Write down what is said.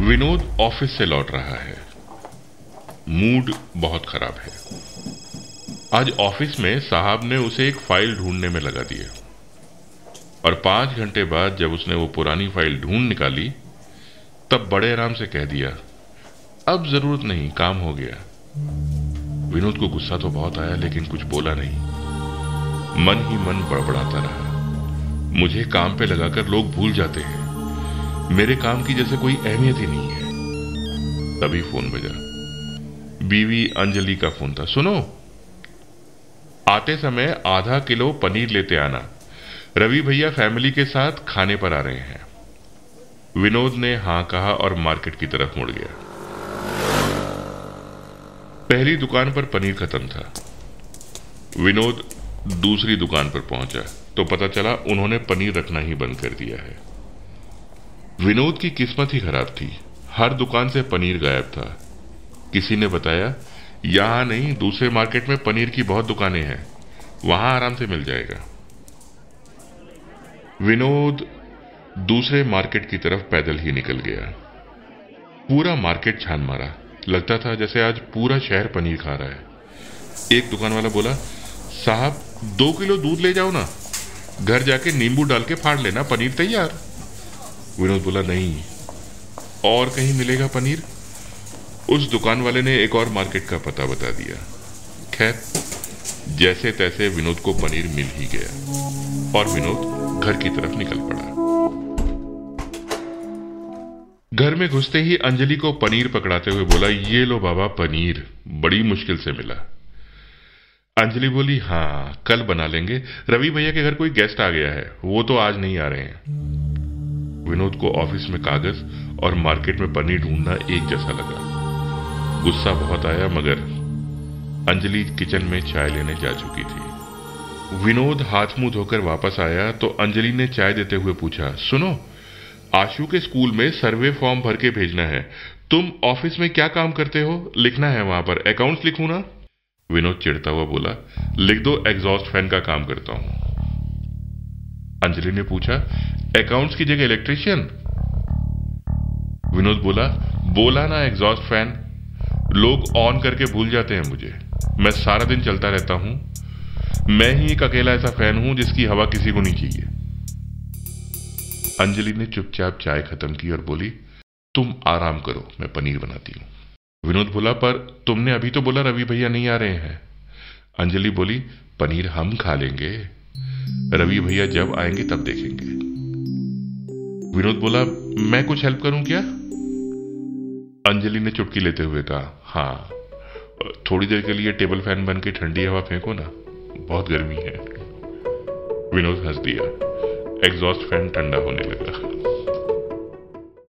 Vinod office से लौट रहा है। मूड बहुत खराब है। आज ऑफ़िस में साहब ने उसे एक फ़ाइल ढूँढने में लगा दिया। और पाँच घंटे बाद जब उसने वो पुरानी फ़ाइल ढूंढ निकाली, तब बड़े आराम से कह दिया, अब ज़रूरत नहीं, काम हो गया। विनोद को गुस्सा तो बहुत आया, लेकिन कुछ बोला नहीं। मन ही मन बड़बड़ाता रहा। मुझे काम पे लगाकर लोग भूल जाते हैं। मेरे काम की जैसे कोई अहमियत ही नहीं है। तभी फ़ोन बजा। बीवी अंजलि का फ़ोन था। सुनो। आते समय आधा किलो पनीर लेते आना। रवि भैया फैमिली के साथ खाने पर आ रहे हैं। विनोद ने हाँ कहा और मार्केट की तरफ़ मुड़ गया। पहली दुकान पर पनीर खत्म था। विनोद दूसरी दुकान पर पहुँचा। तो पता चला उन्होंने पनीर रखना ही बंद कर दिया है। विनोद की किस्मत ही खराब थी। हर दुकान से पनीर गायब था। किसी ने बताया, यहाँ नहीं, दूसरे मार्केट में पनीर की बहुत दुकानें हैं। वहाँ आराम से मिल जाएगा। विनोद दूसरे मार्केट की तरफ़ पैदल ही निकल गया। पूरा मार्केट छान मारा। लगता था जैसे आज पूरा शहर पनीर खा रहा है। एक दुकान वाला बोला, साहब, दो किलो दूध ले जाओ ना। घर जाके नींबू डाल के फाड़ लेना, पनीर तैयार। विनोद बोला, नहीं, और कहीं मिलेगा पनीर? उस दुकान वाले ने एक और मार्केट का पता बता दिया। खैर जैसे तैसे विनोद को पनीर मिल ही गया और विनोद घर की तरफ़ निकल पड़ा। घर में घुसते ही अंजलि को पनीर पकड़ाते हुए बोला, ये लो बाबा, पनीर। बड़ी मुश्किल से मिला। अंजलि बोली हाँ कल बना लेंगे। रवि भैया के घर कोई गेस्ट आ गया है, वो तो आज नहीं आ रहे हैं। विनोद को ऑफ़िस में कागज़ और मार्केट में पनीर ढूंढना एक जैसा लगा। गुस्सा बहुत आया, मगर अंजलि किचन में चाय लेने जा चुकी थी। विनोद हाथ मुँह धोकर वापस आया तो अंजलि ने चाय देते हुए पूछा, सुनो, आशु के स्कूल में सर्वे फॉर्म भर के भेजना है। तुम ऑफ़िस में क्या काम करते हो? लिखना है वहाँ पर। अकाउंट्स लिखू ना? विनोद चिढ़ता हुआ बोला, लिख दो, एग्जॉस्ट फ़ैन का काम करता हूँ। अंजलि ने पूछा अकाउंट्स की जगह इलेक्ट्रिशियन विनोद बोला बोला ना एग्जॉस्ट फ़ैन लोग ऑन करके भूल जाते हैं मुझे। मैं सारा दिन चलता रहता हूँ। मैं ही एक अकेला ऐसा फ़ैन हूँ जिसकी हवा किसी को नहीं चाहिए. अंजलि ने चुपचाप चाय खत्म की और बोली, तुम आराम करो, मैं पनीर बनाती हूँ. विनोद बोला, पर तुमने अभी तो बोला रवि भैया नहीं आ रहे हैं. अंजलि बोली, पनीर हम खा लेंगे। रवि भैया जब आएँगे तब देखेंगे। विनोद बोला, मैं कुछ हेल्प करूँ क्या? अंजलि ने चुटकी लेते हुए कहा हाँ। थोड़ी देर के लिए टेबल फ़ैन बन के ठंडी हवा फेंको ना, बहुत गर्मी है। विनोद हंस दिया। एग्जॉस्ट फ़ैन ठंडा होने लगा।